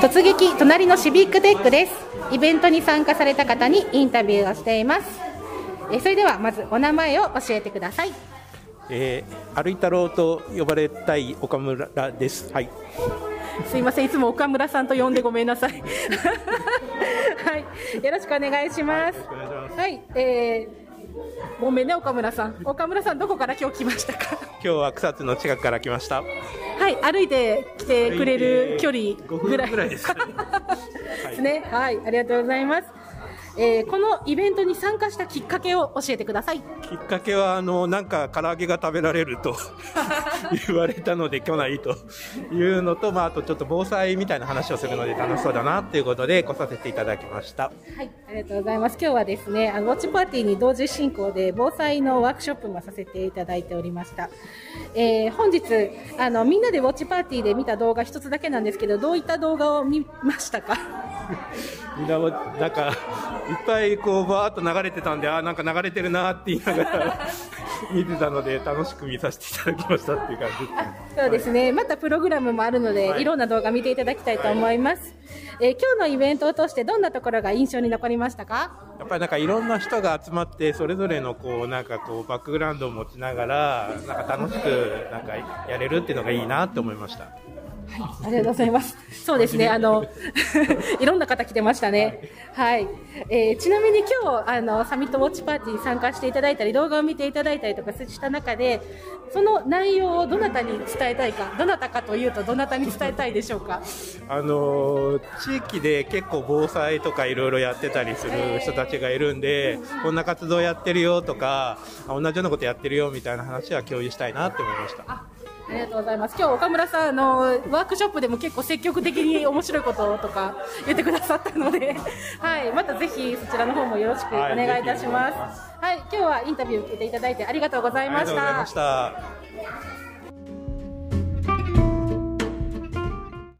突撃隣のシビックテックです。イベントに参加された方にインタビューをしています。えそれではまずお名前を教えてください。えー、歩いたろうと呼ばれたい岡村です。はい。すいません。いつも岡村さんと呼んでごめんなさい。はい。よろしくお願いします。お願いします。はい、えー、ごめんね岡村さん岡村さんどこから今日来ましたか？今日は草津の近くから来ました。はい歩いて来てくれる距離5ぐらい分ぐらいですかね。ですね。はい、ありがとうございます。えーこのイベントに参加したきっかけを教えてください。きっかけはあのなんか唐揚げが食べられると 言われたので来ないというのと、まああとちょっと防災みたいな話をするので楽しそうだなということで来させていただきました。はい、ありがとうございます。今日はですね、あのウォッチパーティーに同時進行で防災のワークショップもさせていただいておりました。えー本日あのみんなでウォッチパーティーで見た動画一つだけなんですけど、どういった動画を見ましたか？みんなもなんかいっぱいこうバーっと流れてたんであーなんか流れてるなって言いながら 見てたので楽しく見させていただきましたっていう感じです。そうですね、またプログラムもあるので、はいい、ろんな動画見ていただきたいと思います。えー今日のイベントを通してどんなところが印象に残りましたか？やっぱりなんかいろんな人が集まってそれぞれのこうなんかこうバックグラウンドを持ちながらなんか楽しくなんかやれるっていうのがいいなって思いました。ありがとうございます。そうですね、あの、いろんな方来てましたね。はい。えーちなみに今日、あの、サミットウォッチパーティーに参加していただいたり、動画を見ていただいたりとかした中で、その内容をどなたに伝えたいか、どなたかというと、どなたに伝えたいでしょうか？あのー地域で結構防災とかいろいろやってたりする人たちがいるんでこんな活動やってるよとかあ同じようなことやってるよみたいな話は共有したいなって思いました。あありがとうございます。今日岡村さんあのワークショップでも結構積極的に面白いこととか言ってくださったので、はい、またぜひそちらの方もよろしくお願いいたします。はい、今日はインタビュー受けていただいてありがとうございましありがとうございたまし。た。